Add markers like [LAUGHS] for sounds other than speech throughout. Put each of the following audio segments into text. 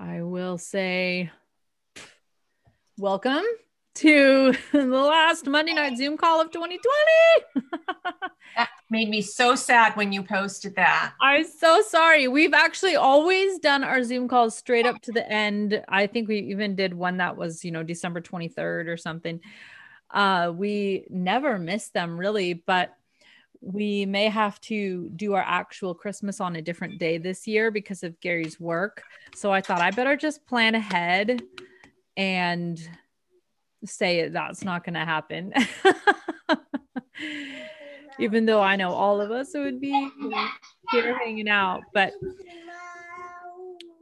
I will say welcome to [LAUGHS] the last Monday night Zoom call of 2020. [LAUGHS] that made me so sad when you posted that. I'm so sorry. We've actually always done our Zoom calls straight up to the end. I think we even did one that was, you know, December 23rd or something. Uh, we never missed them really, but we may have to do our actual Christmas on a different day this year because of Gary's work. So I thought I better just plan ahead and say that's not going to happen. [LAUGHS] Even though I know all of us would be here hanging out, but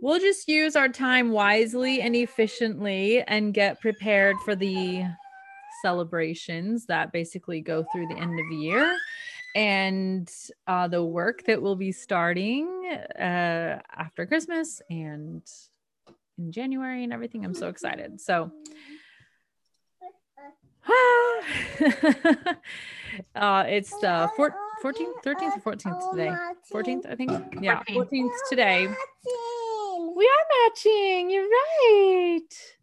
we'll just use our time wisely and efficiently and get prepared for the celebrations that basically go through the end of the year and uh, the work that will be starting uh, after Christmas and in January and everything. I'm so excited. So, [SIGHS] uh, it's the 14th, 13th, or 14th today. 14th, I think. Yeah, 14th today. We are matching. You're right.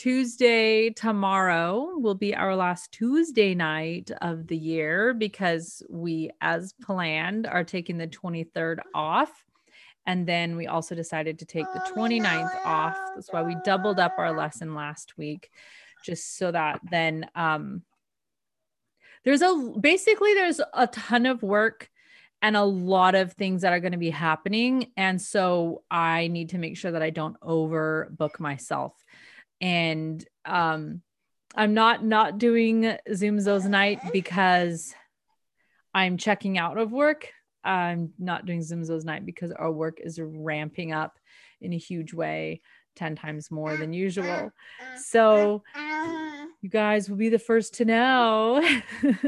Tuesday tomorrow will be our last Tuesday night of the year because we, as planned, are taking the 23rd off. And then we also decided to take the 29th off. That's why we doubled up our lesson last week, just so that then um, there's a basically there's a ton of work and a lot of things that are going to be happening. And so I need to make sure that I don't overbook myself and um i'm not not doing zooms those night because i'm checking out of work. I'm not doing zooms those night because our work is ramping up in a huge way 10 times more than usual. So you guys will be the first to know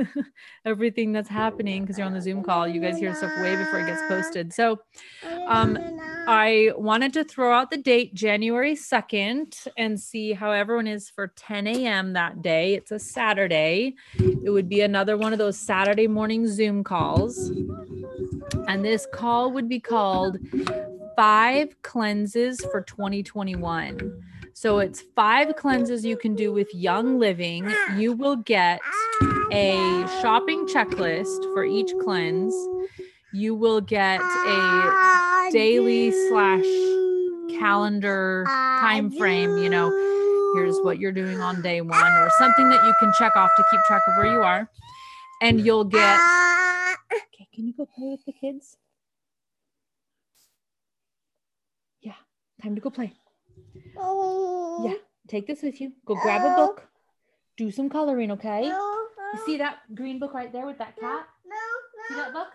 [LAUGHS] everything that's happening because you're on the zoom call. You guys hear stuff way before it gets posted. So um I wanted to throw out the date January 2nd and see how everyone is for 10 a.m. that day. It's a Saturday. It would be another one of those Saturday morning Zoom calls. And this call would be called Five Cleanses for 2021. So it's five cleanses you can do with Young Living. You will get a shopping checklist for each cleanse you will get a daily slash calendar time frame you know here's what you're doing on day one or something that you can check off to keep track of where you are. And you'll get ah. okay can you go play with the kids? Yeah time to go play. Oh. Yeah take this with you. Go grab a book. Do some coloring okay? You see that green book right there with that cat? No. see that book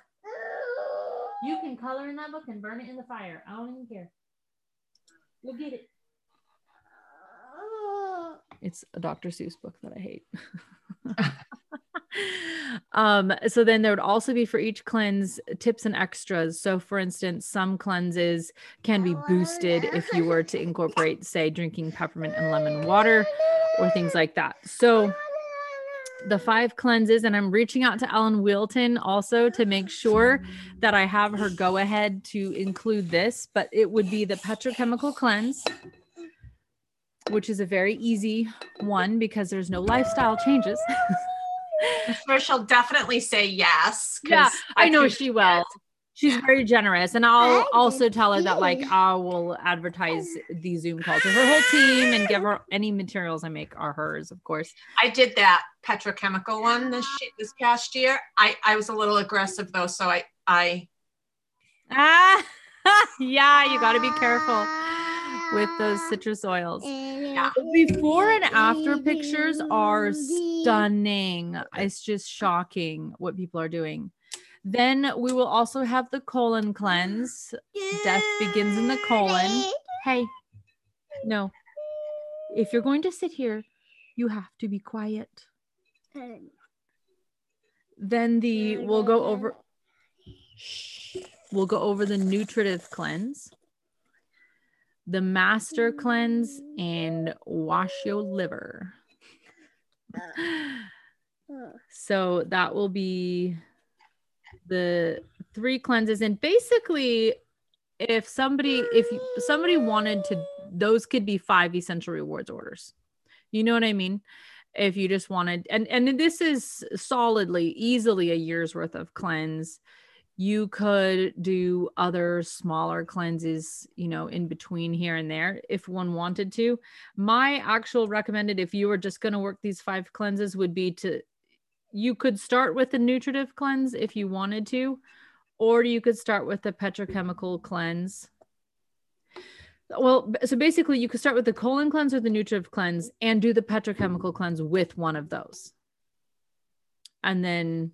you can color in that book and burn it in the fire. I don't even care. Go get it. It's a Dr. Seuss book that I hate. [LAUGHS] um, so then there would also be for each cleanse tips and extras. So for instance, some cleanses can be boosted if you were to incorporate, say, drinking peppermint and lemon water or things like that. So the five cleanses and I'm reaching out to Ellen Wilton also to make sure that I have her go ahead to include this, but it would be the petrochemical cleanse, which is a very easy one because there's no lifestyle changes. I'm sure she'll definitely say yes. Yeah, I know she will she's yeah. very generous and i'll also tell her that like i will advertise the zoom call to her whole team and give her any materials i make are hers of course. I did that petrochemical one this this past year. I i was a little aggressive though so i i ah [LAUGHS] yeah you got to be careful with those citrus oils. Yeah. before and after pictures are stunning. It's just shocking what people are doing then we will also have the colon cleanse. Death begins in the colon. Hey, no. If you're going to sit here, you have to be quiet. Then the we'll go over we'll go over the nutritive cleanse, the master cleanse, and wash your liver. Uh. So that will be the three cleanses. And basically if somebody if somebody wanted to those could be five essential rewards orders. You know what i mean? If you just wanted and and this is solidly easily a year's worth of cleanse. You could do other smaller cleanses you know in between here and there if one wanted to. My actual recommended if you were just going to work these five cleanses would be to you could start with the nutritive cleanse if you wanted to or you could start with the petrochemical cleanse. Well so basically you could start with the colon cleanse or the nutritive cleanse and do the petrochemical cleanse with one of those. And then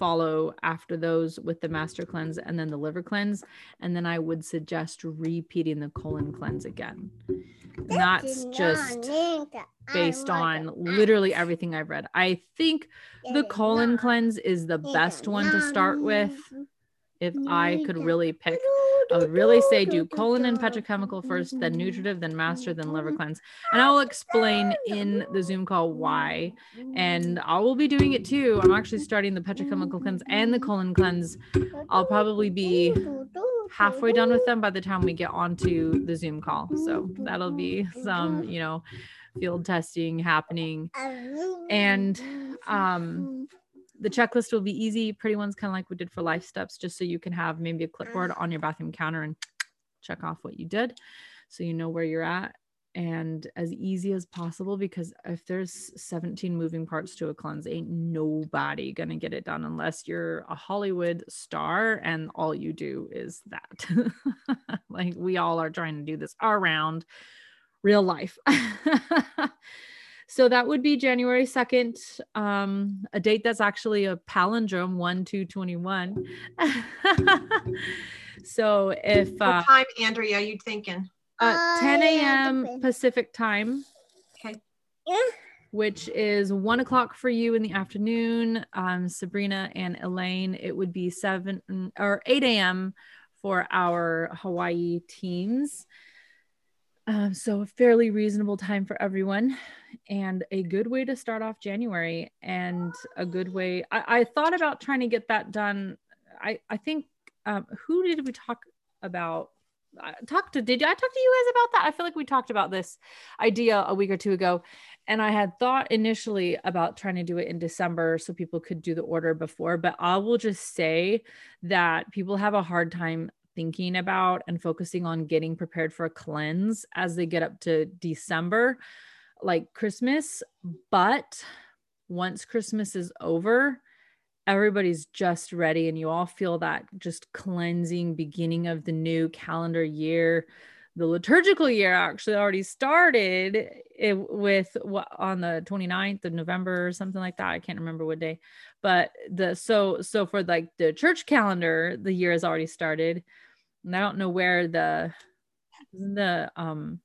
follow after those with the master cleanse and then the liver cleanse and then i would suggest repeating the colon cleanse again. And that's just based on literally everything i've read. I think the colon cleanse is the best one to start with. If i could really pick I would really say do colon and petrochemical first, then nutritive, then master, then liver cleanse. And I will explain in the Zoom call why. And I will be doing it too. I'm actually starting the petrochemical cleanse and the colon cleanse. I'll probably be halfway done with them by the time we get onto the Zoom call. So that'll be some, you know, field testing happening. And um the checklist will be easy, pretty ones, kind of like we did for life steps, just so you can have maybe a clipboard mm. on your bathroom counter and check off what you did so you know where you're at and as easy as possible because if there's 17 moving parts to a cleanse ain't nobody gonna get it done unless you're a hollywood star and all you do is that. [LAUGHS] Like we all are trying to do this around real life [LAUGHS] so that would be january 2nd um a date that's actually a palindrome 1 2 21 [LAUGHS] so if uh, What time, Andrea, are you thinking? uh, 10 a.m. Pacific time, Okay. which is one o'clock for you in the afternoon. Um, Sabrina and Elaine, it would be seven or 8 a.m. for our Hawaii teams. Um, so a fairly reasonable time for everyone and a good way to start off January and a good way. I, I thought about trying to get that done. I, I think, um, who did we talk about? I talked to, did I talk to you guys about that? I feel like we talked about this idea a week or two ago. And I had thought initially about trying to do it in December so people could do the order before, but I will just say that people have a hard time thinking about and focusing on getting prepared for a cleanse as they get up to December, like Christmas. But once Christmas is over, everybody's just ready and you all feel that just cleansing beginning of the new calendar year the liturgical year actually already started it, with what on the 29th of november or something like that i can't remember what day. But the so so for like the church calendar the year has already started. And i don't know where the the um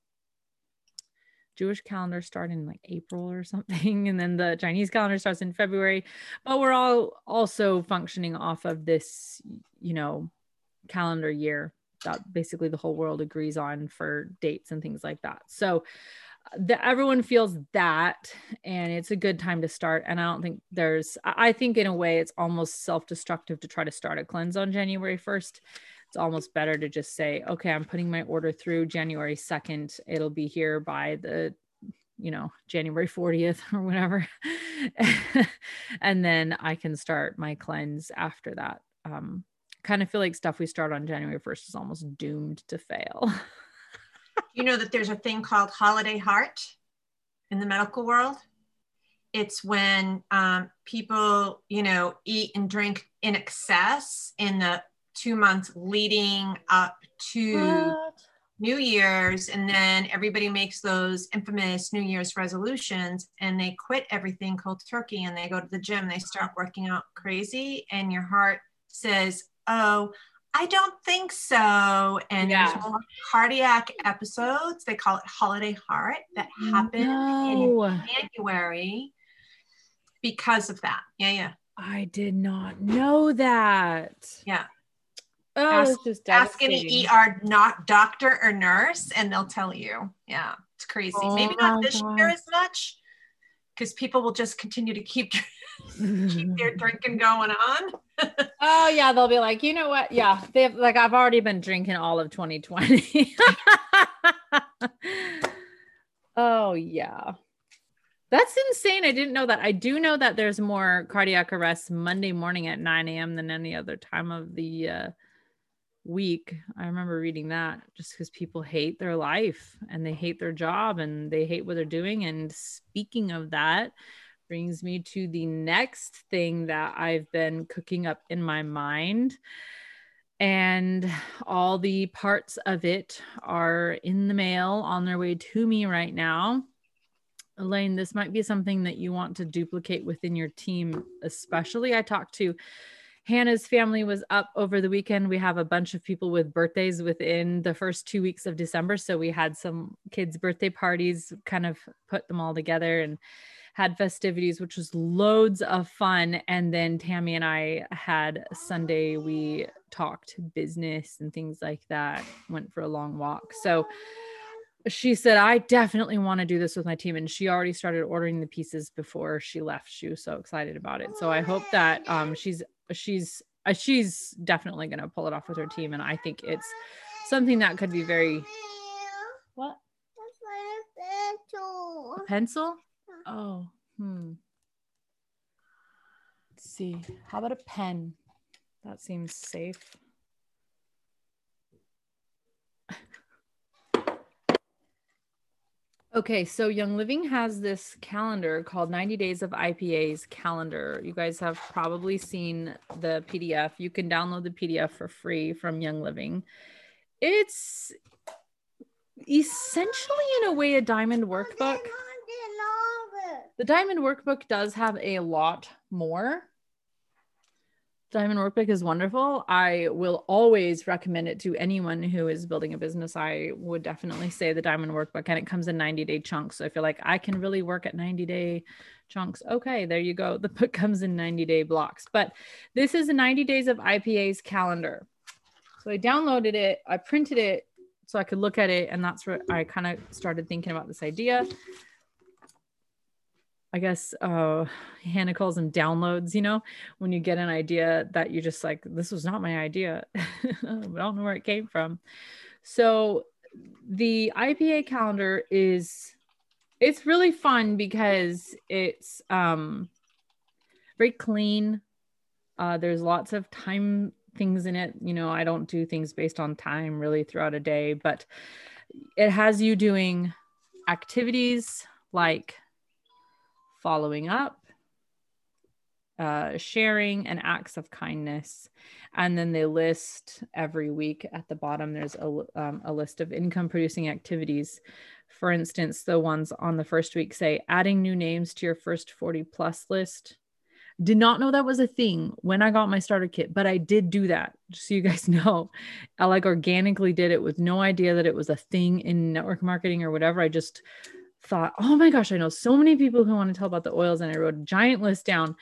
Jewish calendar start in like April or something, [LAUGHS] and then the Chinese calendar starts in February. But we're all also functioning off of this, you know, calendar year that basically the whole world agrees on for dates and things like that. So the, everyone feels that, and it's a good time to start. And I don't think there's, I think in a way, it's almost self destructive to try to start a cleanse on January 1st it's almost better to just say, okay, I'm putting my order through January 2nd. It'll be here by the, you know, January 40th [LAUGHS] or whatever. [LAUGHS] and then I can start my cleanse after that. Um, kind of feel like stuff we start on January 1st is almost doomed to fail. [LAUGHS] You know that there's a thing called holiday heart in the medical world. It's when um, people, you know, eat and drink in excess in the two months leading up to New Year's, and then everybody makes those infamous New Year's resolutions and they quit everything cold turkey and they go to the gym, they start working out crazy, and your heart says, Oh, I don't think so. And Yeah. there's more cardiac episodes, they call it holiday heart, that happen in January because of that. Yeah, yeah. I did not know that. Yeah. Oh, Ask- it's just Ask any. ER not doctor or nurse, and they'll tell you. Yeah, it's crazy. Maybe Oh not my this year as much, because people will just continue to keep [LAUGHS] keep their [LAUGHS] drinking going on. Oh yeah, they'll be like, you know what? Yeah, they've like I've already been drinking all of 2020. [LAUGHS] oh yeah. That's insane. I didn't know that. I do know that there's more cardiac arrests Monday morning at 9 a.m. than any other time of the uh, week. I remember reading that just because people hate their life and they hate their job and they hate what they're doing. And speaking of that, brings me to the next thing that I've been cooking up in my mind. And all the parts of it are in the mail on their way to me right now. Elaine, this might be something that you want to duplicate within your team, especially. I talked to Hannah's family was up over the weekend. We have a bunch of people with birthdays within the first two weeks of December. So we had some kids' birthday parties, kind of put them all together and had festivities, which was loads of fun. And then Tammy and I had Sunday, we talked business and things like that, went for a long walk. So she said, I definitely want to do this with my team. And she already started ordering the pieces before she left. She was so excited about it. So I hope that um, she's, she's, uh, she's definitely going to pull it off with her team. And I think it's something that could be very, what? A pencil? Oh, hmm. Let's see. How about a pen? That seems safe. [LAUGHS] Okay, so Young Living has this calendar called 90 Days of IPA's calendar. You guys have probably seen the PDF. You can download the PDF for free from Young Living. It's essentially, in a way, a diamond workbook the diamond workbook does have a lot more. Diamond workbook is wonderful. I will always recommend it to anyone who is building a business. I would definitely say the diamond workbook and it comes in 90 day chunks. So if you're like, I can really work at 90 day chunks, okay, there you go. The book [LAUGHS] comes in 90 day blocks. But this is a 90 days of IPA's calendar. So I downloaded it, I printed it so I could look at it. And that's where I kind of started thinking about this idea. I guess uh, Hannah calls them downloads, you know, when you get an idea that you just like, this was not my idea. [LAUGHS] I don't know where it came from. So the IPA calendar is, it's really fun because it's um, very clean. Uh, there's lots of time things in it. You know, I don't do things based on time really throughout a day, but it has you doing activities like following up, uh, sharing, and acts of kindness. And then they list every week at the bottom, there's a, um, a list of income producing activities. For instance, the ones on the first week say adding new names to your first 40 plus list. Did not know that was a thing when I got my starter kit, but I did do that. Just so you guys [LAUGHS] know, I like organically did it with no idea that it was a thing in network marketing or whatever. I just thought, oh my gosh, I know so many people who want to tell about the oils. And I wrote a giant list down,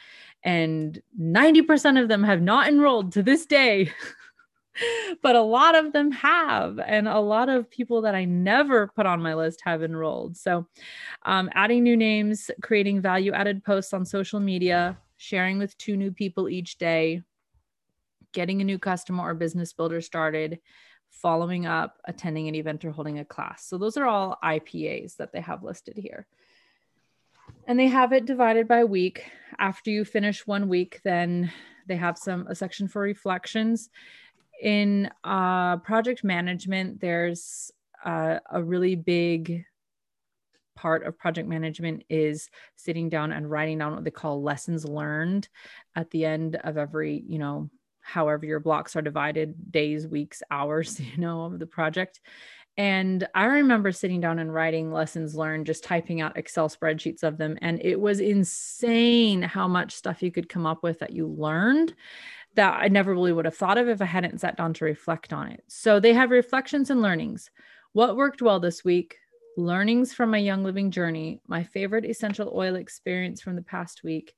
and 90% of them have not enrolled to this day. [LAUGHS] but a lot of them have, and a lot of people that I never put on my list have enrolled. So, um, adding new names, creating value added posts on social media, sharing with two new people each day, getting a new customer or business builder started, following up, attending an event, or holding a class. So those are all IPAs that they have listed here. And they have it divided by week. After you finish one week, then they have some a section for reflections. In uh, project management, there's uh, a really big part of project management is sitting down and writing down what they call lessons learned at the end of every you know however your blocks are divided days weeks hours [LAUGHS] you know of the project. And i remember sitting down and writing lessons learned just typing out excel spreadsheets of them and it was insane how much stuff you could come up with that you learned that i never really would have thought of if i hadn't sat down to reflect on it. So they have reflections and learnings. What worked well this week? Learnings from my young living journey my favorite essential oil experience from the past week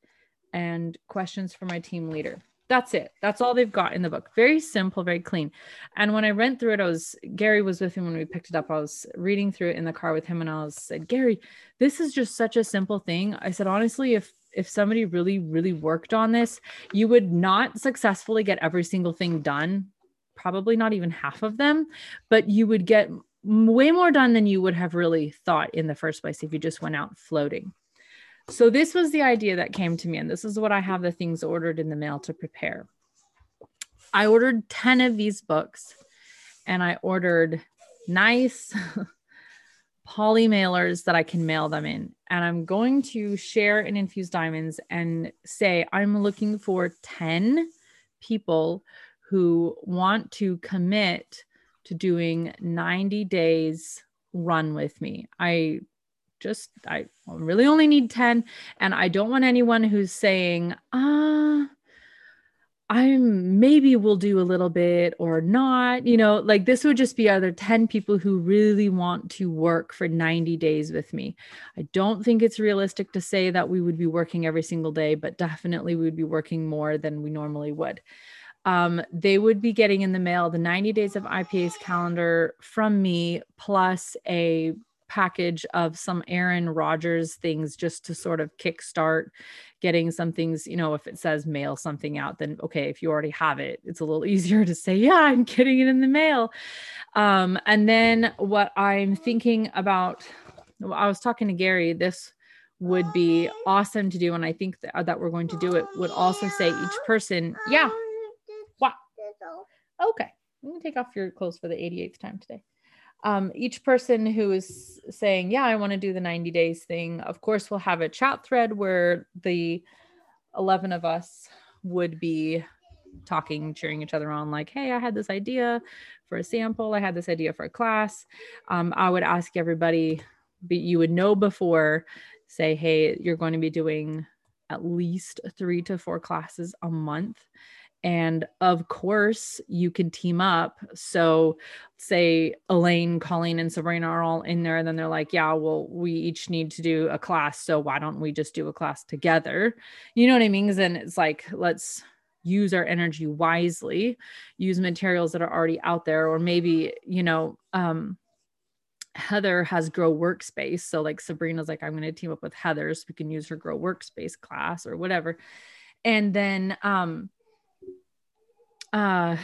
and questions for my team leader that's it. That's all they've got in the book. Very simple, very clean. And when I went through it, I was Gary was with him when we picked it up. I was reading through it in the car with him, and I was said, Gary, this is just such a simple thing. I said, honestly, if if somebody really, really worked on this, you would not successfully get every single thing done, probably not even half of them, but you would get way more done than you would have really thought in the first place if you just went out floating. So, this was the idea that came to me, and this is what I have the things ordered in the mail to prepare. I ordered 10 of these books and I ordered nice [LAUGHS] poly mailers that I can mail them in. And I'm going to share in Infused Diamonds and say I'm looking for 10 people who want to commit to doing 90 days run with me. I just I really only need 10 and I don't want anyone who's saying, "Ah, uh, I'm maybe we'll do a little bit or not. You know, like this would just be other 10 people who really want to work for 90 days with me. I don't think it's realistic to say that we would be working every single day, but definitely we would be working more than we normally would. Um, they would be getting in the mail the 90 days of IPA's calendar from me, plus a package of some Aaron Rodgers things just to sort of kickstart getting some things, you know, if it says mail something out, then okay, if you already have it, it's a little [LAUGHS] easier to say, yeah, I'm getting it in the mail. Um, and then what I'm thinking about, I was talking to Gary, this would be awesome to do. And I think that, that we're going to do it would also say each person, yeah. What? Okay. You can take off your clothes for the 88th time today um, each person who is saying, Yeah, I want to do the 90 days thing, of course, we'll have a chat thread where the 11 of us would be talking, cheering each other on, like, Hey, I had this idea for a sample. I had this idea for a class. Um, I would ask everybody, but you would know before, say, Hey, you're going to be doing at least three to four classes a month and of course, you can team up. So, say Elaine, Colleen, and Sabrina are all in there. And then they're like, yeah, well, we each need to do a class. So, why don't we just do a class together? You know what I mean? Because then it's like, let's use our energy wisely, use materials that are already out there, or maybe, you know, um, Heather has Grow Workspace. So, like Sabrina's like, I'm going to team up with Heather so we can use her Grow Workspace class or whatever. And then, um, uh,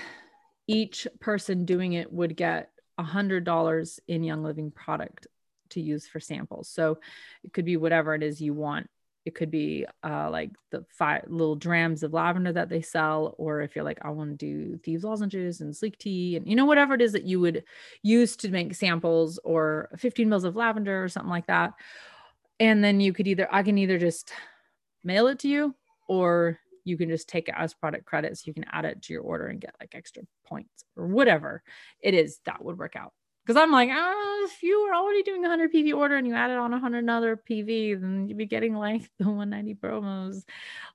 each person doing it would get a hundred dollars in Young Living product to use for samples. So it could be whatever it is you want. It could be uh, like the five little drams of lavender that they sell, or if you're like, I want to do thieves lozenges and Slique tea, and you know whatever it is that you would use to make samples, or 15 mils of lavender or something like that. And then you could either I can either just mail it to you, or you can just take it as product credits. You can add it to your order and get like extra points or whatever it is that would work out. Because I'm like, oh, if you were already doing a 100 PV order and you added on a 100 another PV, then you'd be getting like the 190 promos.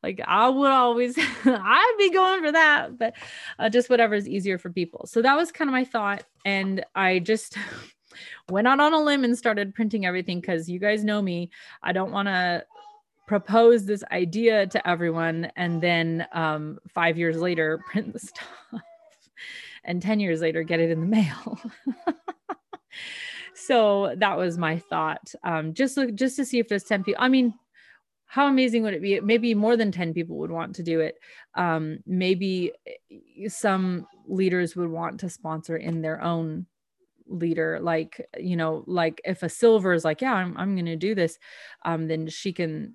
Like I would always, [LAUGHS] I'd be going for that, but uh, just whatever is easier for people. So that was kind of my thought. And I just, [LAUGHS] went out on a limb and started printing everything because you guys know me. I don't want to propose this idea to everyone and then um, five years later [LAUGHS] print the stuff and 10 years later get it in the mail. [LAUGHS] So that was my thought. Um, just look just to see if there's 10 people i mean how amazing would it be? Maybe more than 10 people would want to do it. Um, maybe eh, some leaders would want to sponsor in their own leader like you know like if a silver is like yeah i'm, I'm going to do this um, then she can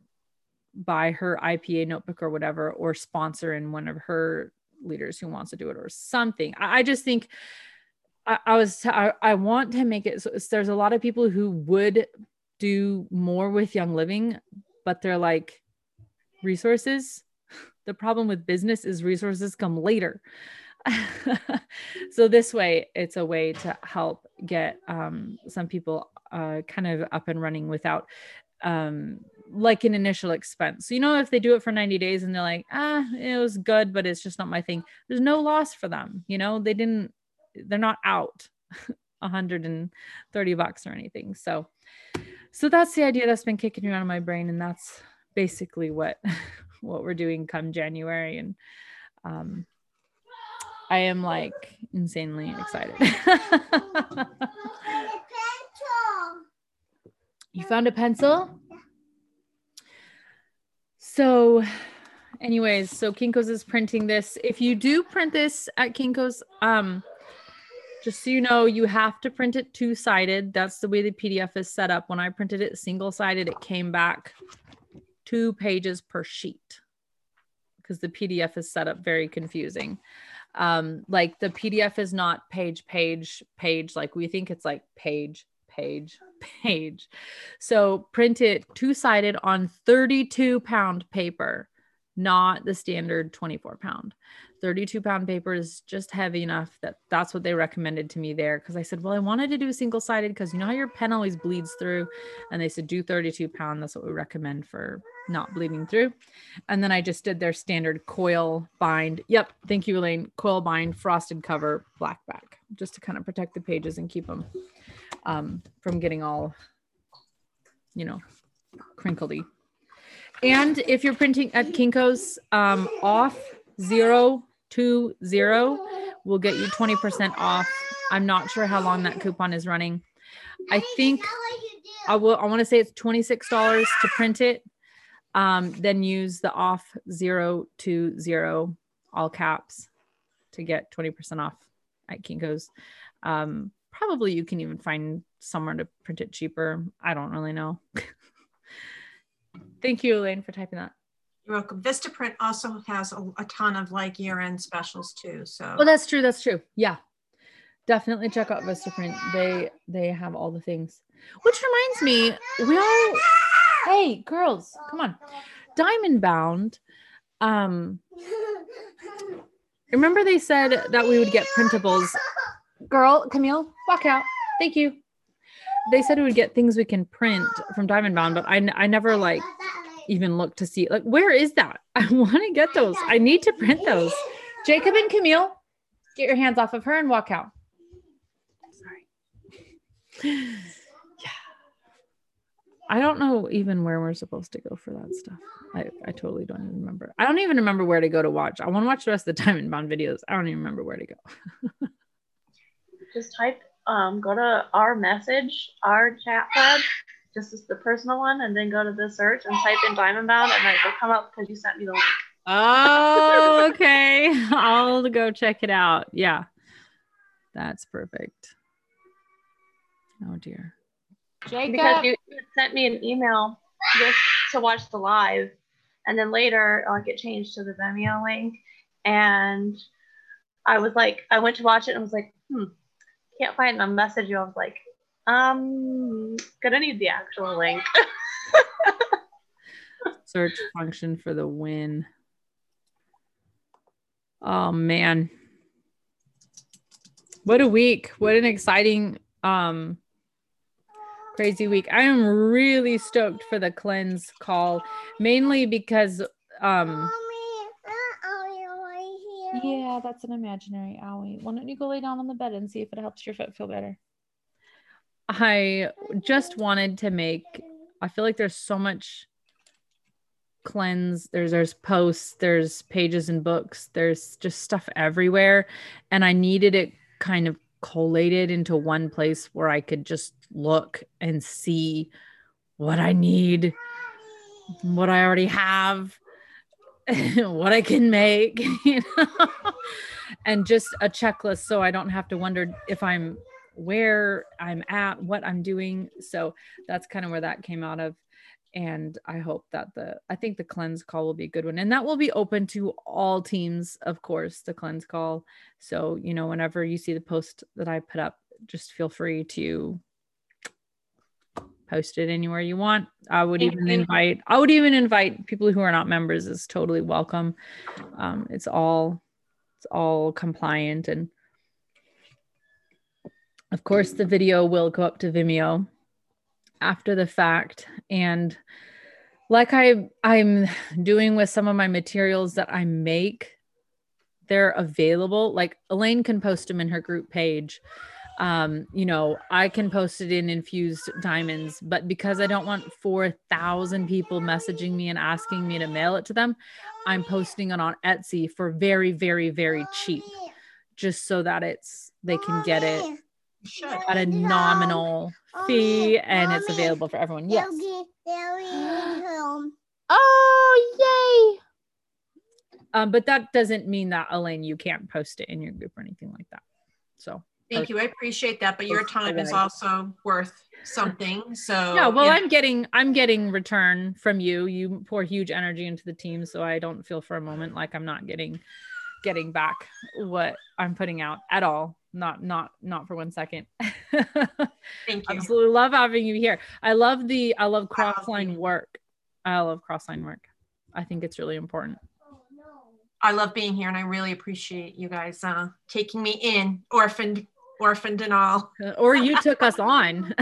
buy her IPA notebook or whatever, or sponsor in one of her leaders who wants to do it or something. I, I just think I, I was, I, I, want to make it so there's a lot of people who would do more with Young Living, but they're like resources. [LAUGHS] The problem with business is resources come later. [LAUGHS] so this way it's a way to help get um, some people uh, kind of up and running without um, like an initial expense. So, you know, if they do it for 90 days and they're like, ah, it was good, but it's just not my thing, there's no loss for them. You know, they didn't, they're not out [LAUGHS] 130 bucks or anything. So, so that's the idea that's been kicking around in my brain. And that's basically what, [LAUGHS] what we're doing come January. And, um, I am like insanely excited. [LAUGHS] you found a pencil? So, anyways, so Kinko's is printing this. If you do print this at Kinko's, um, just so you know, you have to print it two sided. That's the way the PDF is set up. When I printed it single sided, it came back two pages per sheet because the PDF is set up very confusing. Um, like the PDF is not page, page, page. Like we think it's like page, page, [LAUGHS] page. So print it two sided on 32 pound paper, not the standard 24 pound. 32 pound paper is just heavy enough that that's what they recommended to me there. Cause I said, well, I wanted to do single sided because you know how your pen always bleeds through. And they said, do 32 pound. That's what we recommend for not bleeding through. And then I just did their standard coil bind. Yep. Thank you, Elaine. Coil bind, frosted cover, black back, just to kind of protect the pages and keep them um, from getting all, you know, crinkledy. And if you're printing at Kinko's, um, off zero two zero will get you 20% off. I'm not sure how long that coupon is running. I think I will I want to say it's $26 to print it. Um, then use the off zero two zero all caps to get 20% off at Kinko's. Um, probably you can even find somewhere to print it cheaper. I don't really know. [LAUGHS] Thank you, Elaine, for typing that. You're welcome. Vistaprint also has a, a ton of like year-end specials too. So Oh, that's true. That's true. Yeah. Definitely check out Vistaprint. They they have all the things. Which reminds me, we all hey girls, come on. Diamond bound. Um remember they said that we would get printables. Girl, Camille, walk out. Thank you. They said we would get things we can print from Diamond Bound, but I, I never like even look to see like where is that? [LAUGHS] I want to get those. I need to print those. Jacob and Camille, get your hands off of her and walk out. Sorry. [SIGHS] Yeah. I don't know even where we're supposed to go for that stuff. I, I totally don't even remember. I don't even remember where to go to watch. I want to watch the rest of the Diamond Bound videos. I don't even remember where to go. [LAUGHS] Just type um go to our message, our chat thread just as the personal one, and then go to the search and type in Diamond Bound, and it will come up because you sent me the link. Oh, [LAUGHS] okay. [LAUGHS] I'll go check it out. Yeah. That's perfect. Oh dear. Jacob. Because you, you sent me an email just to watch the live, and then later, like it changed to the Vimeo link, and I was like, I went to watch it and was like, hmm, can't find my message. I was like, um, gonna need the actual link. [LAUGHS] Search function for the win. Oh man. What a week. What an exciting um crazy week. I am really stoked for the cleanse call mainly because um yeah, that's an imaginary owie. Why don't you go lay down on the bed and see if it helps your foot feel better? I just wanted to make I feel like there's so much cleanse there's there's posts there's pages and books there's just stuff everywhere and i needed it kind of collated into one place where i could just look and see what i need what i already have [LAUGHS] what i can make [LAUGHS] you know? And just a checklist so i don't have to wonder if i'm where i'm at what i'm doing. So that's kind of where that came out of. And I hope that the I think the cleanse call will be a good one. And that will be open to all teams of course the cleanse call. So you know whenever you see the post that I put up just feel free to post it anywhere you want. I would even invite I would even invite people who are not members is totally welcome. Um, it's all it's all compliant and of course the video will go up to Vimeo after the fact. And like I I'm doing with some of my materials that I make they're available. Like Elaine can post them in her group page um you know I can post it in infused diamonds but because I don't want 4000 people messaging me and asking me to mail it to them I'm posting it on Etsy for very very very cheap just so that it's they can get it at a nominal fee and it's available for everyone. Yes. Oh, yay. Um, but that doesn't mean that Elaine, you can't post it in your group or anything like that. So Thank you. I appreciate that. But your time is also worth something. So yeah, well, I'm getting I'm getting return from you. You pour huge energy into the team, so I don't feel for a moment like I'm not getting getting back what I'm putting out at all. Not not not for one second. Thank [LAUGHS] you. Absolutely love having you here. I love the I love crossline work. I love crossline work. I think it's really important. I love being here and I really appreciate you guys uh, taking me in, orphaned, orphaned and all. Uh, or you took us on.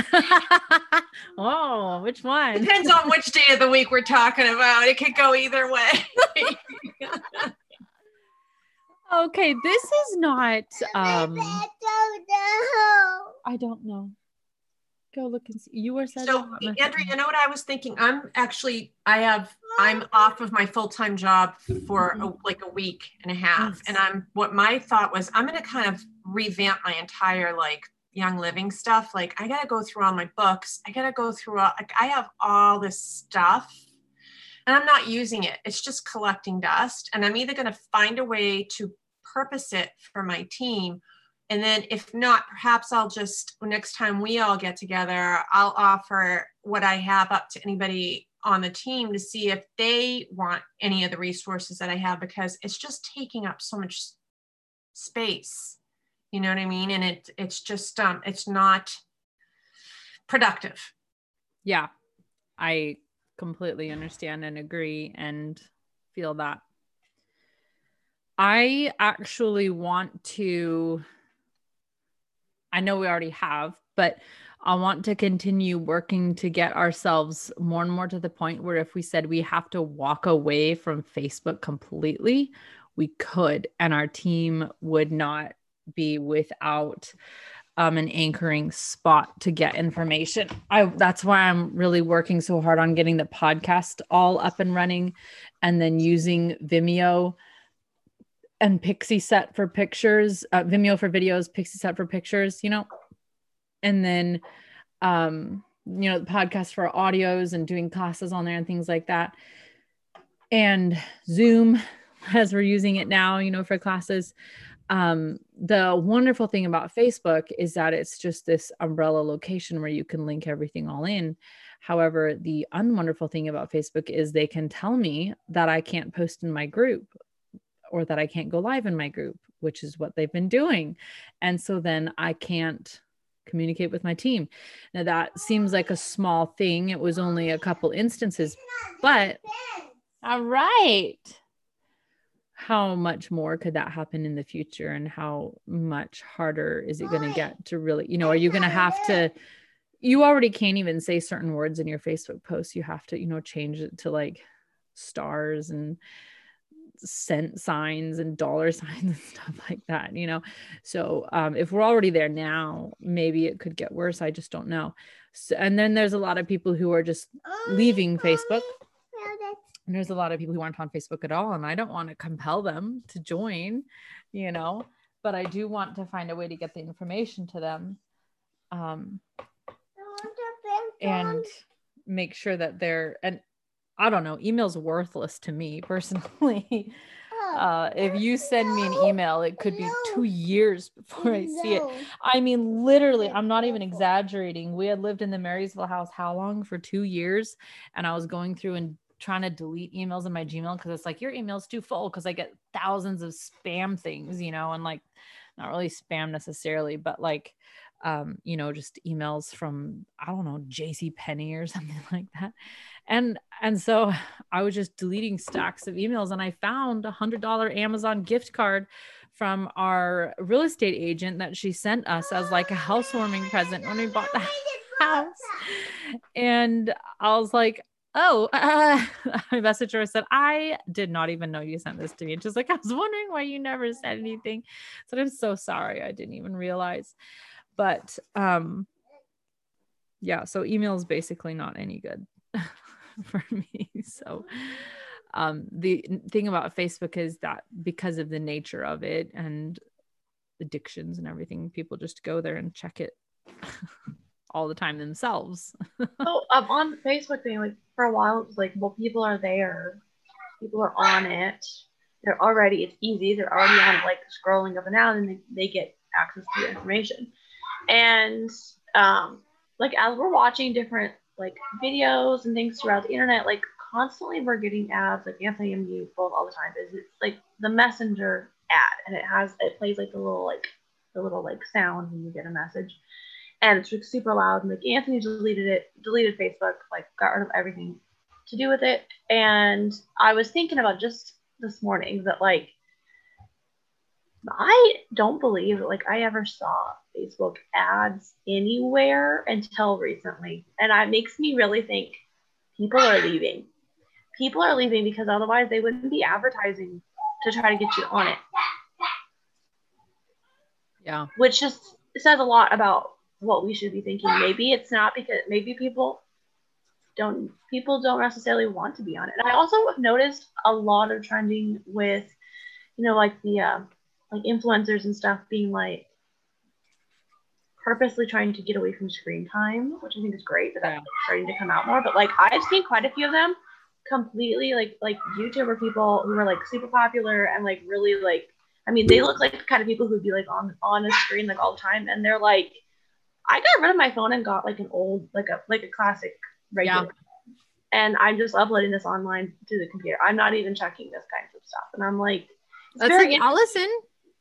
[LAUGHS] oh, which one? Depends on which day of the week we're talking about. It could go either way. [LAUGHS] okay, this is not um I don't know go look and see. You were said so, Andrea. You know what I was thinking? I'm actually I have I'm off of my full time job for a, like a week and a half, yes. and I'm what my thought was I'm going to kind of revamp my entire like young living stuff. Like I got to go through all my books. I got to go through all. Like I have all this stuff. And I'm not using it. It's just collecting dust. And I'm either going to find a way to purpose it for my team and then if not perhaps i'll just next time we all get together i'll offer what i have up to anybody on the team to see if they want any of the resources that i have because it's just taking up so much space you know what i mean? And it it's just um it's not productive. Yeah. I completely understand and agree and feel that. I actually want to I know we already have, but I want to continue working to get ourselves more and more to the point where if we said we have to walk away from Facebook completely, we could, and our team would not be without um, an anchoring spot to get information. I that's why I'm really working so hard on getting the podcast all up and running, and then using Vimeo and Pixieset for pictures, uh, Vimeo for videos, Pixieset for pictures, you know, and then, um, you know, the podcast for audios and doing classes on there and things like that. And Zoom, [LAUGHS] as we're using it now, you know, for classes. Um, the wonderful thing about Facebook is that it's just this umbrella location where you can link everything all in. However, the unwonderful thing about Facebook is they can tell me that I can't post in my group or that I can't go live in my group, which is what they've been doing. And so then I can't communicate with my team. Now that seems like a small thing. It was only a couple instances, but all right. How much more could that happen in the future and how much harder is it going to get to really, you know, are you going to have to you already can't even say certain words in your Facebook posts. You have to, you know, change it to like stars and cent signs and dollar [LAUGHS] signs and stuff like that you know? So um, if we're already there now maybe it could get worse. I just don't know. So, and then there's a lot of people who are just leaving facebook and there's a lot of people who aren't on facebook at all and i don't want to compel them to join you know but i do want to find a way to get the information to them um, and make sure that they're and I don't know, email's worthless to me [LAUGHS] personally. Oh, uh, if you send me an email, it could be two years before I see it. I mean, literally, I'm not even exaggerating. We had lived in the Marysville house how long? For two years. And I was going through and trying to delete emails in my Gmail because it's like your email's too full because I get thousands of spam things, you know, and like not really spam necessarily, but like um, you know, just emails from I don't know, JC Penney or [LAUGHS] something like that. And and so [SIGHS] I was just deleting stacks of emails and I found a hundred dollar Amazon gift card from our real estate agent that she sent us as like a housewarming present when we bought the [LAUGHS] house. And I was like, oh, [LAUGHS] uh. I said, I did not even know you sent this to me. And she's like, I was wondering why you never said anything. So I'm so sorry. I didn't even realize but um yeah so email is basically not any good [LAUGHS] for me [LAUGHS] so um the thing about facebook is that because of the nature of it and addictions and everything people just go there and check it all the time themselves. [LAUGHS] so um, on Facebook thing, like for a while, it was like, well, people are there, people are on it. They're already, it's easy. They're already on like scrolling up and down, and they, they get access to the information. And um, like as we're watching different like videos and things throughout the internet, like constantly we're getting ads, like Anthony and me both all the time. Is it's like the messenger ad, and it has it plays like the little like the little like sound when you get a message, and it's super loud. And like Anthony deleted it, deleted Facebook, like got rid of everything to do with it. And I was thinking about just this morning that like I don't believe like I ever saw Facebook ads anywhere until recently. And it makes me really think people are leaving. People are leaving because otherwise they wouldn't be advertising to try to get you on it. Yeah. Which just says a lot about what we should be thinking. Maybe it's not because maybe people don't people don't necessarily want to be on it. And I also have noticed a lot of trending with, you know, like the uh, like influencers and stuff being like purposely trying to get away from screen time, which I think is great that that's starting to come out more. But like I've seen quite a few of them completely like like YouTuber people who are like super popular and like really like I mean they look like the kind of people who'd be like on on a screen like all the time and they're like I got rid of my phone and got like an old like a like a classic regular yeah. and I'm just uploading this online to the computer. I'm not even checking this kind of stuff. And I'm like that's like Allison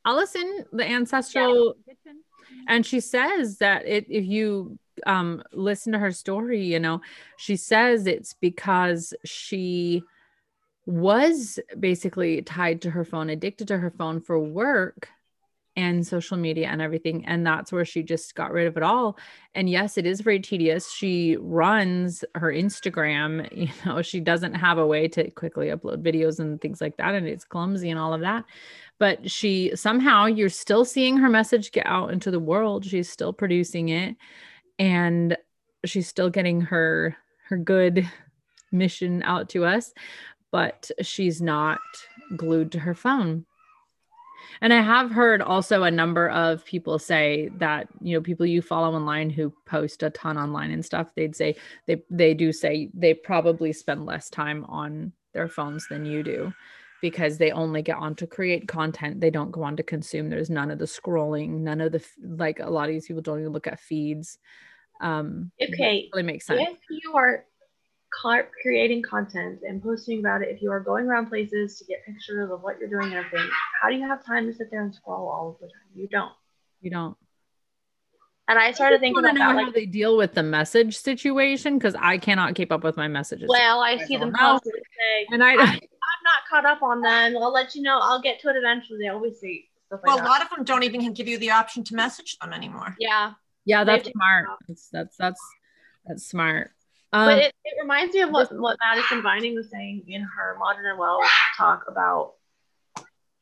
Allison, the ancestral yeah. kitchen, and she says that it, if you um, listen to her story, you know, she says it's because she was basically tied to her phone, addicted to her phone for work and social media and everything. And that's where she just got rid of it all. And yes, it is very tedious. She runs her Instagram, [LAUGHS] you know, she doesn't have a way to quickly upload videos and things like that. And it's clumsy and all of that but she somehow you're still seeing her message get out into the world she's still producing it and she's still getting her her good mission out to us but she's not glued to her phone and i have heard also a number of people say that you know people you follow online who post a ton online and stuff they'd say they they do say they probably spend less time on their phones than you do because they only get on to create content. They don't go on to consume. There's none of the scrolling, none of the like a lot of these people don't even look at feeds. Um okay. Really makes sense. If you are creating content and posting about it, if you are going around places to get pictures of what you're doing and everything, how do you have time to sit there and scroll all of the time? You don't. You don't. And I started I thinking about know that, how they deal with the message situation because I cannot keep up with my messages. Well, I, I see them constantly say, and I, I I'm not caught up on them. I'll let you know. I'll get to it eventually. They always say stuff like well, that. a lot of them don't even give you the option to message them anymore. Yeah. Yeah, that's smart. That's that's that's that's smart. Um, but it, it reminds me of what, what Madison Vining was saying in her Modern and Well talk about.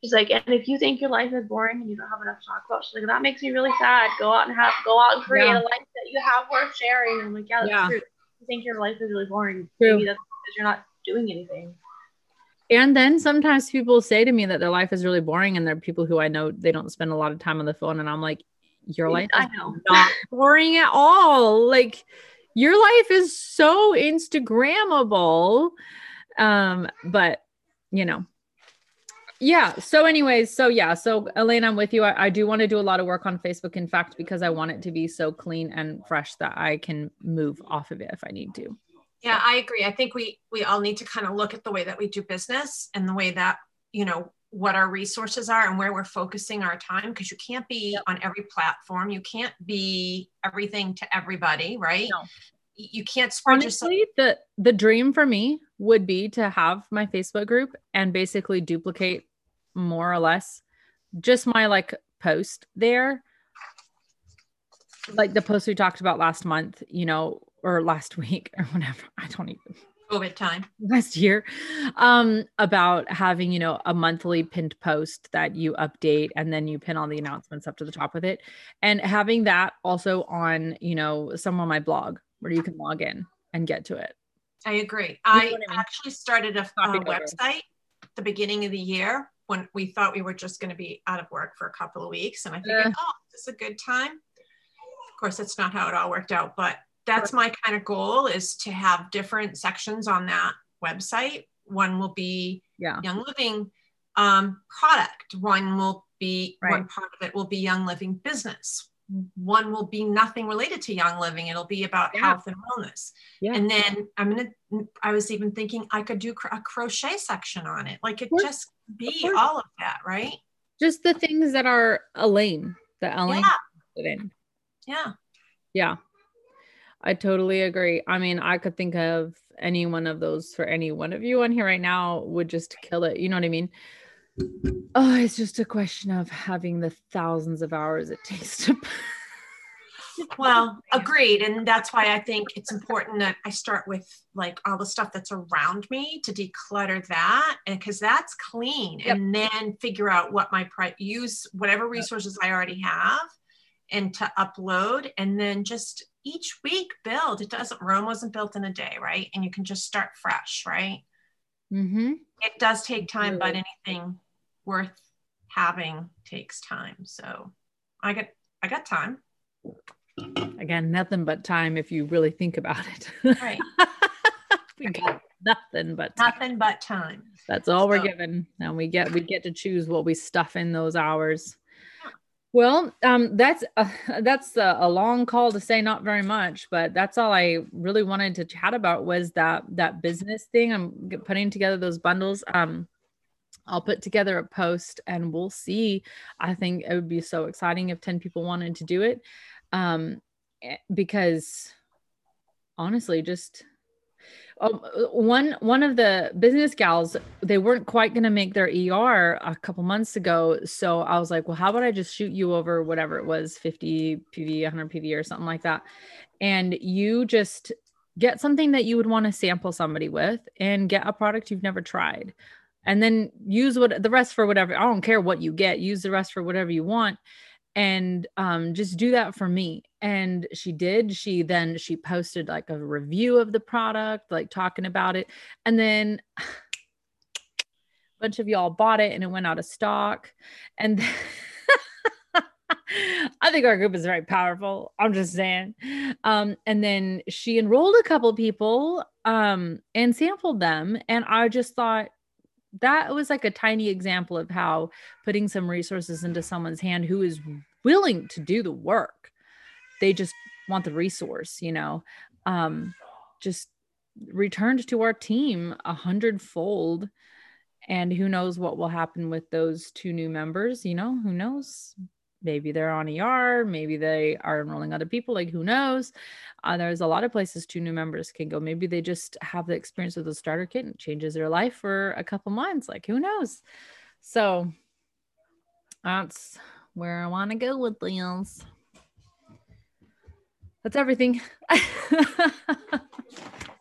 She's like, and if you think your life is boring and you don't have enough to talk about, she's like, that makes me really sad. Go out and have, go out and create yeah. a life that you have worth sharing. And I'm like, yeah, that's yeah. true. You think your life is really boring. True. Maybe that's because you're not doing anything. And then sometimes people say to me that their life is really boring, and there are people who I know they don't spend a lot of time on the phone, and I'm like, your life is not boring at all. Like your life is so Instagrammable. Um, but you know, yeah. So, anyways, so yeah. So, Elaine, I'm with you. I, I do want to do a lot of work on Facebook, in fact, because I want it to be so clean and fresh that I can move off of it if I need to. Yeah, I agree. I think we we all need to kind of look at the way that we do business and the way that, you know, what our resources are and where we're focusing our time because you can't be yep. on every platform. You can't be everything to everybody, right? No. You can't spread Honestly, yourself. the the dream for me would be to have my Facebook group and basically duplicate more or less just my like post there like the post we talked about last month, you know, or last [LAUGHS] week or whatever. I don't even COVID time. Last year um about having you know a monthly pinned post that you update and then you pin all the announcements up to the top with it. And having that also on you know some on my blog where you can log in and get to it. I agree. You I, I mean? actually started a, website the beginning of the year when we thought we were just going to be out of work for a couple of weeks. And i figured uh, oh this is a good time. Of course, that's not how it all worked out, but that's my kind of goal is to have different sections on that website. One will be Yeah. Young Living um, product. One will be Right. one part of it will be Young Living business. One will be nothing related to Young Living. It'll be about Yeah. health and wellness. Yeah. And then I'm gonna. I was even thinking I could do a crochet section on it. Like it just be course. all of that, right? Just the things that are Elaine, the Elaine Yeah. Yeah. Yeah. I totally agree. I mean, I could think of any one of those for any one of you on here right now would just kill it. You know what I mean? Oh, it's just a question of having the thousands of hours it [LAUGHS] takes to. Well, agreed. And that's why I think it's important that I start with like all the stuff that's around me to declutter that. And because that's clean. Yep. And then figure out what my pri use, whatever resources I already have and to upload. And then just each week build. It doesn't, Rome wasn't built in a day, right? And you can just start fresh, right? mm-hmm. It does take time, but anything worth having takes time. So I got, I got time. Again, nothing but time if you really think about it. Right. [LAUGHS] we got nothing but time. Nothing but time. That's all we're given, and we get we get to choose what we stuff in those hours. Well, um, that's [LAUGHS] a, that's a, long call to say not very much, but that's all I really wanted to chat about was that that business thing. I'm putting together those bundles. Um, I'll put together a post and we'll see. I think it would be so exciting if 10 people wanted to do it. Um, eh, because honestly, just um, one one of the business gals they weren't quite going to make their er a couple months ago so i was like well how about i just shoot you over whatever it was 50 pv 100 pv or something like that and you just get something that you would want to sample somebody with and get a product you've never tried and then use what the rest for whatever i don't care what you get use the rest for whatever you want and um, just do that for me and she did she then she posted like a review of the product like talking about it and then a [SIGHS] bunch of y'all bought it and it went out of stock and [LAUGHS] I think our group is very powerful. I'm just saying. Um, and then she enrolled a couple people um, and sampled them. And I just thought that was like a tiny example of how putting some resources into someone's hand who is willing to do the work. They just want the resource, you know, um, just returned to our team a hundredfold. And who knows what will happen with those two new members, you know, who knows? Maybe they're on ER, maybe they are enrolling other people, like who knows? Uh, there's a lot of places two new members can go. Maybe they just have the experience with the starter kit and it changes their life for a couple months, like who knows? So that's where I want to go with these. That's everything. [LAUGHS]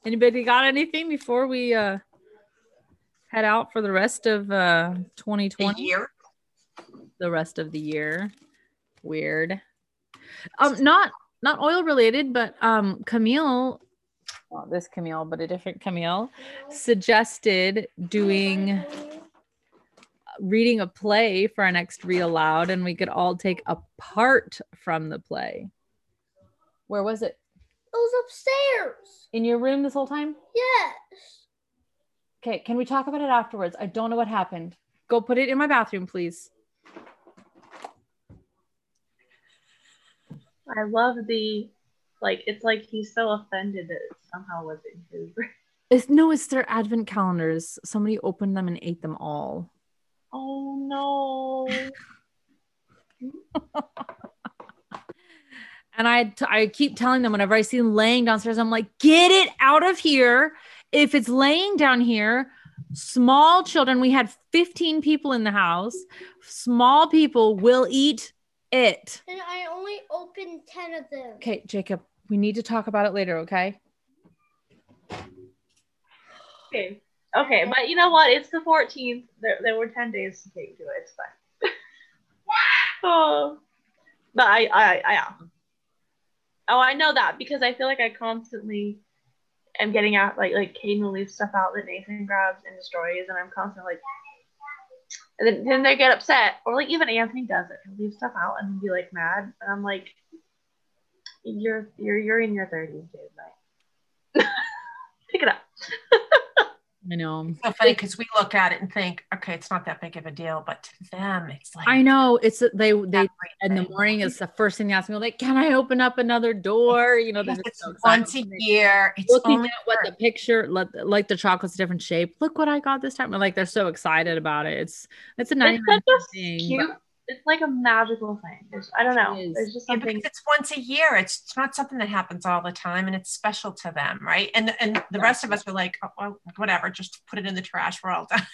Anybody got anything before we uh head out for the rest of uh A 2020? year. The rest of the year. Weird. Um not not oil related, but um Camille not this Camille, but a different Camille suggested doing reading a play for our next read aloud and we could all take a part from the play. Where was it? It was upstairs. In your room this whole time? Yes. Okay, can we talk about it afterwards? I don't know what happened. Go put it in my bathroom, please. I love the like it's like he's so offended that it somehow was in his [LAUGHS] It's no, it's their advent calendars. Somebody opened them and ate them all. Oh no. [LAUGHS] And I, t- I keep telling them whenever I see them laying downstairs, I'm like, get it out of here. If it's laying down here, small children, we had 15 people in the house, small people will eat it. And I only opened 10 of them. Okay, Jacob, we need to talk about it later, okay? Okay. Okay, but you know what? It's the 14th. There, there were 10 days to take to it. It's fine. [LAUGHS] oh. But I, I, I, yeah. Oh, I know that because I feel like I constantly am getting out, like, like Caden will leave stuff out that Nathan grabs and destroys, and I'm constantly like, and then, then they get upset, or like even Anthony does it. He'll leave stuff out and be like mad, and I'm like, You're you're you're in your thirties, dude. Like, pick it up. I know. So funny because we look at it and think, okay, it's not that big of a deal, but to them, it's like I know. It's they they in the morning. It's the first thing they ask me. Like, can I open up another door? You know, they're Yes, just it's so once a year. It's looking only at what the picture like, like the chocolate's a different shape look what i got this time like they're so excited about it it's it's a nice It's such a thing cute. But It's like a magical thing. There's, I don't know. It is. There's just something. because it's once a year. It's, it's not something that happens all the time, and it's special to them, right? And and the rest of us are like, oh, well, whatever, just put it in the trash. We're all done.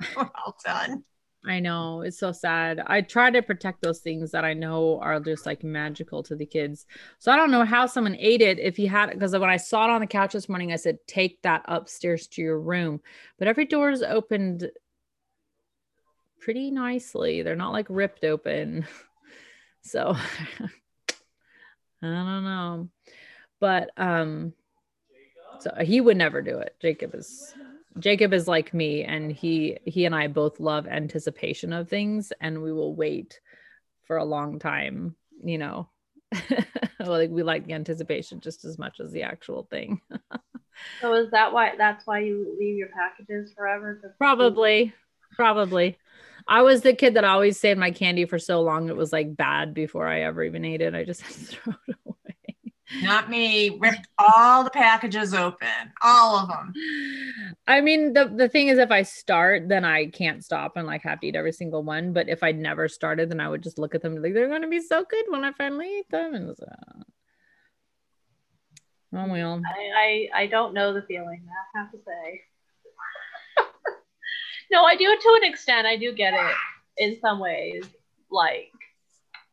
[LAUGHS] We're all done. i know it's so sad i try to protect those things that i know are just like magical to the kids so i don't know how someone ate it if you had it because when i saw it on the couch this morning i said take that upstairs to your room but every door is opened pretty nicely. They're not like ripped open. [LAUGHS] So [LAUGHS] i don't know. But um so he would never do it. Jacob is jacob is like me and he he and i both love anticipation of things and we will wait for a long time you know. [LAUGHS] Like we like the anticipation just as much as the actual thing. So is that why? That's why you leave your packages forever? probably. Probably i was the kid that always saved my candy for so long it was like bad before i ever even ate it i just [LAUGHS] had to throw it away Not me. Ripped all the packages open, all of them. I mean, the the thing is, if I start, then I can't stop and like have to eat every single one. But if I never started, then I would just look at them and be like they're going to be so good when I finally eat them. And so, uh, oh well, I, I I don't know the feeling. I have to say. No, I do it to an extent. I do get it in some ways. Like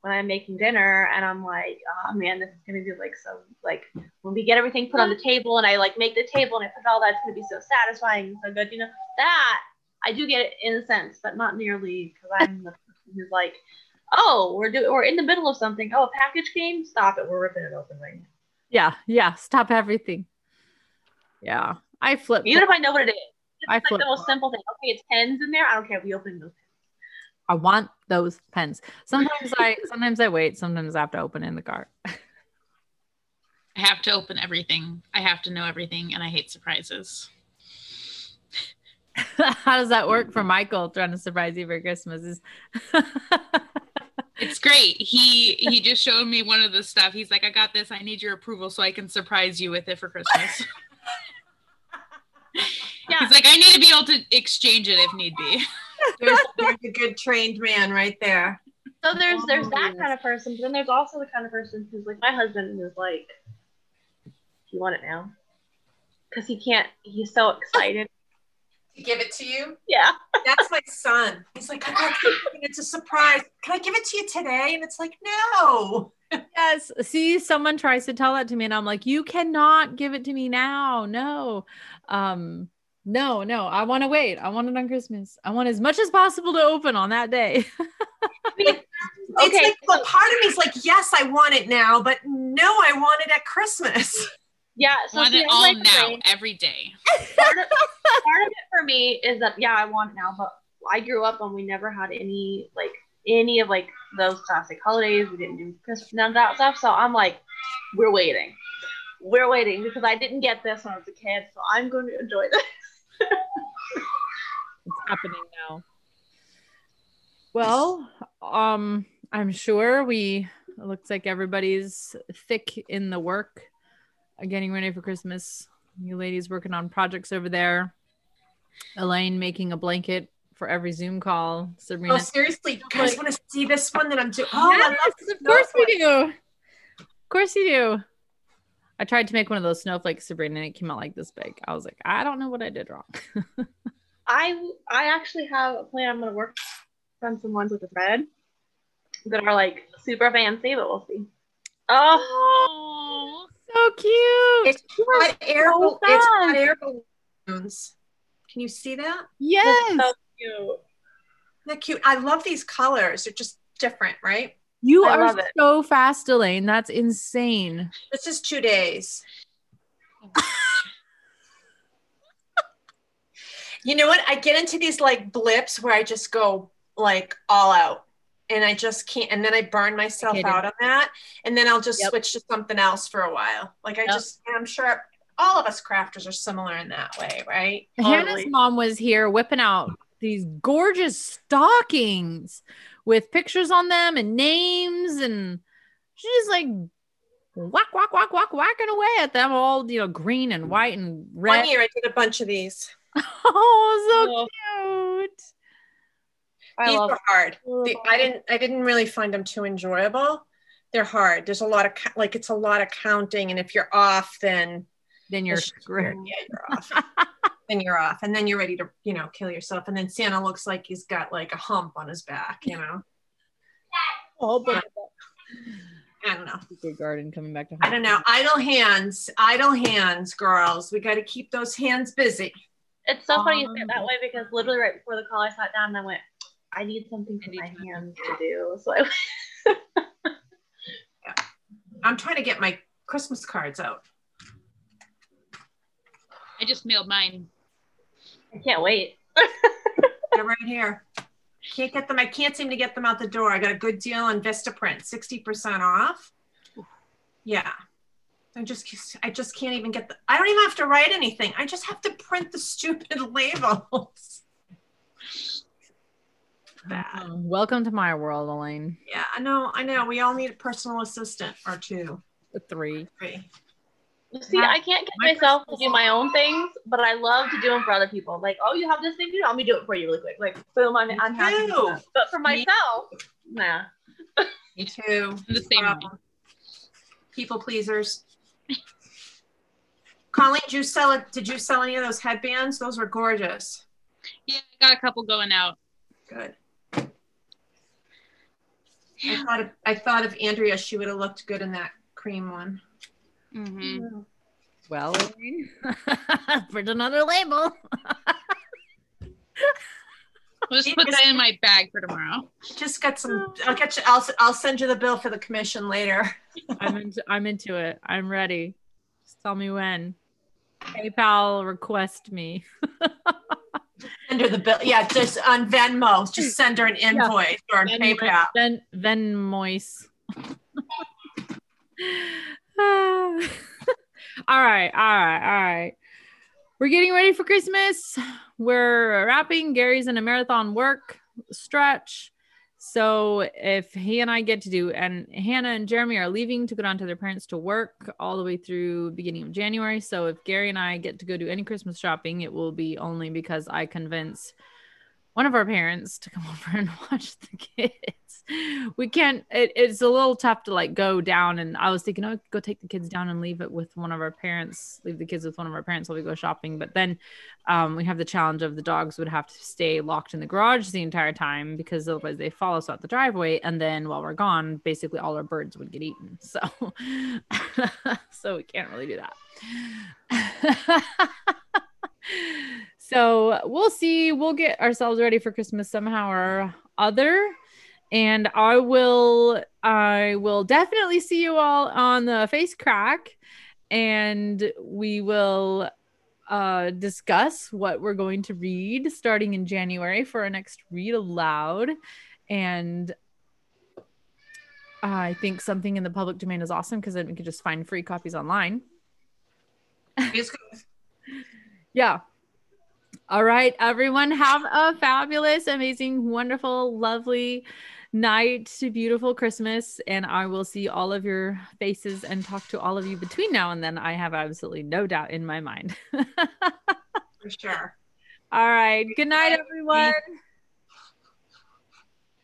when I'm making dinner and I'm like, oh man, this is gonna be like so like when we get everything put on the table and I like make the table and I put all that, it's gonna be so satisfying and so good. You know that I do get it in a sense, but not nearly because I'm the person who's like, oh, we're doing we're in the middle of something. Oh, a package came, stop it, we're ripping it open right now. yeah, yeah. Stop everything. Yeah, I flip. Even if I know what it is. It's I like flip the most simple thing. Okay, it's pens in there. I don't care. We open those. I want those pens. Sometimes I sometimes I wait. Sometimes I have to open in the car. I have to open everything. I have to know everything, and I hate surprises. [LAUGHS] How does that work for Michael trying to surprise you for Christmas? It's great. He he just showed me one of the stuff. He's like, I got this. I need your approval so I can surprise you with it for Christmas. [LAUGHS] Yeah. He's like, I need to be able to exchange it if need be. [LAUGHS] There's, there's a good trained man right there. So there's there's Oh, that yes. kind of person, but then there's also the kind of person who's like my husband who's like, "Do you want it now?" Because he can't. He's so excited. To give it to you. yeah. That's my son. He's like, I. It's a surprise. Can I give it to you today? And it's like, no. yes. See, someone tries to tell that to me, and I'm like, you cannot give it to me now. No. Um, no, no. I want to wait. I want it on Christmas. I want as much as possible to open on that day. [LAUGHS] It's [LAUGHS] Okay, like, well, part of me is like, yes, I want it now, but no, I want it at Christmas. [LAUGHS] Yeah. So Want it all like, now, okay, every day. part of, part of it for me is that yeah, I want it now, but I grew up and we never had any like any of like those classic holidays. We didn't do Christmas, none of that stuff. So I'm like, we're waiting. We're waiting because I didn't get this when I was a kid, so I'm going to enjoy this. It's happening now. Well, um, I'm sure we it looks like everybody's thick in the work, uh, getting ready for Christmas. You ladies working on projects over there. Elaine making a blanket for every Zoom call. Sabrina. Oh, seriously, you guys want to see this one that I'm doing? Oh, yes, of course we do. Of course you do. I tried to make one of those snowflakes, Sabrina, and it came out like this big. I was like, I don't know what I did wrong. [LAUGHS] I I actually have a plan. I'm gonna work on some ones with the thread that are like super fancy, but we'll see. Oh, Oh, so cute. It's got air, so bal- it's got fun. air balloons. Can you see that? yes. it's so cute. Isn't that cute? I love these colors. They're just different, right? You I are so fast, Elaine. That's insane. This is two days. [LAUGHS] you know what? I get into these like blips where I just go like all out. and I just can't. And then I burn myself Okay, out on that, and then I'll just Yep. switch to something else for a while. Like I Yep. just, I'm sure all of us crafters are similar in that way, right? Hannah's Totally. mom was here whipping out these gorgeous stockings with pictures on them and names, and she's just like whack, whack, whack, whack, whacking away at them all, you know, green and white and red. One year I did a bunch of these. [LAUGHS] Oh, so Oh, cute. I these love were hard. Oh, the- I didn't. I didn't really find them too enjoyable. They're hard. There's a lot of like it's a lot of counting, and if you're off, then Then you're screwed. Yeah, you're off. [LAUGHS] then you're off, and then you're ready to you know kill yourself. And then Santa looks like he's got like a hump on his back. You know. Oh, but I don't know. Secret garden coming back to I don't know. Idle hands. Idle hands, girls. We got to keep those hands busy. It's so funny you say it Um, that way because literally right before the call, I sat down and I went, I need something for my hands to do. [LAUGHS] So I I'm trying to get my Christmas cards out. I just mailed mine. I can't wait. [LAUGHS] They're right here. Can't get them. I can't seem to get them out the door. I got a good deal on Vistaprint, 60% off. Yeah. I just I just can't even get the I don't even have to write anything. I just have to print the stupid [LAUGHS] labels. Bad. Oh, welcome to my world, Elaine. Yeah, I know, I know. We all need a personal assistant or two, The three. three. See, I can't get my myself to do my own things, but I love to do them for other people. Like, oh, you have this thing to do? Let me do it for you really quick. Like, boom, I'm, I'm happy. too. But for Me- myself, nah. Me too. I'm [LAUGHS] the same way. Problem. People pleasers. Colleen, did you sell it? Did you sell any of those headbands? Those were gorgeous. Yeah, I got a couple going out. Good. I thought of, I thought of Andrea. She would have looked good in that cream one. Hmm Well, Elaine, [LAUGHS] print another label. I'll just put that in my bag for tomorrow. Just get some. I'll get you. I'll I'll send you the bill for the commission later. [LAUGHS] I'm into I'm into it. I'm ready. Just tell me when. PayPal request me. [LAUGHS] Send her the bill. Yeah, just on Venmo. Just send her an invoice or on PayPal. Ven Venmoise. [LAUGHS] all right, all right, all right. We're getting ready for Christmas. We're wrapping. Gary's in a marathon work stretch. So if he and I get to do, and Hannah and Jeremy are leaving to go down to their parents to work all the way through beginning of January. So if Gary and I get to go do any Christmas shopping, it will be only because I convince one of our parents to come [LAUGHS] over and watch the kids. We can't. It, it's a little tough to like go down, and I was thinking, oh, go take the kids down and leave it with one of our parents. Leave the kids with one of our parents while we go shopping. But then um, we have the challenge of the dogs would have to stay locked in the garage the entire time because otherwise they follow us out the driveway, and then while we're gone, basically all our birds would get eaten. [LAUGHS] So, [LAUGHS] so we can't really do that. So we'll see. We'll get ourselves ready for Christmas somehow or other. And I will I will definitely see you all on the face crack and we will uh discuss what we're going to read starting in January for our next read aloud. And I think something in the public domain is awesome because then we can just find free copies online. [LAUGHS] Yeah. All right, everyone, have a fabulous, amazing, wonderful, lovely night, To beautiful Christmas. And I will see all of your faces and talk to all of you between now and then. I have absolutely no doubt in my mind. [LAUGHS] For sure. all right. Good night, everyone.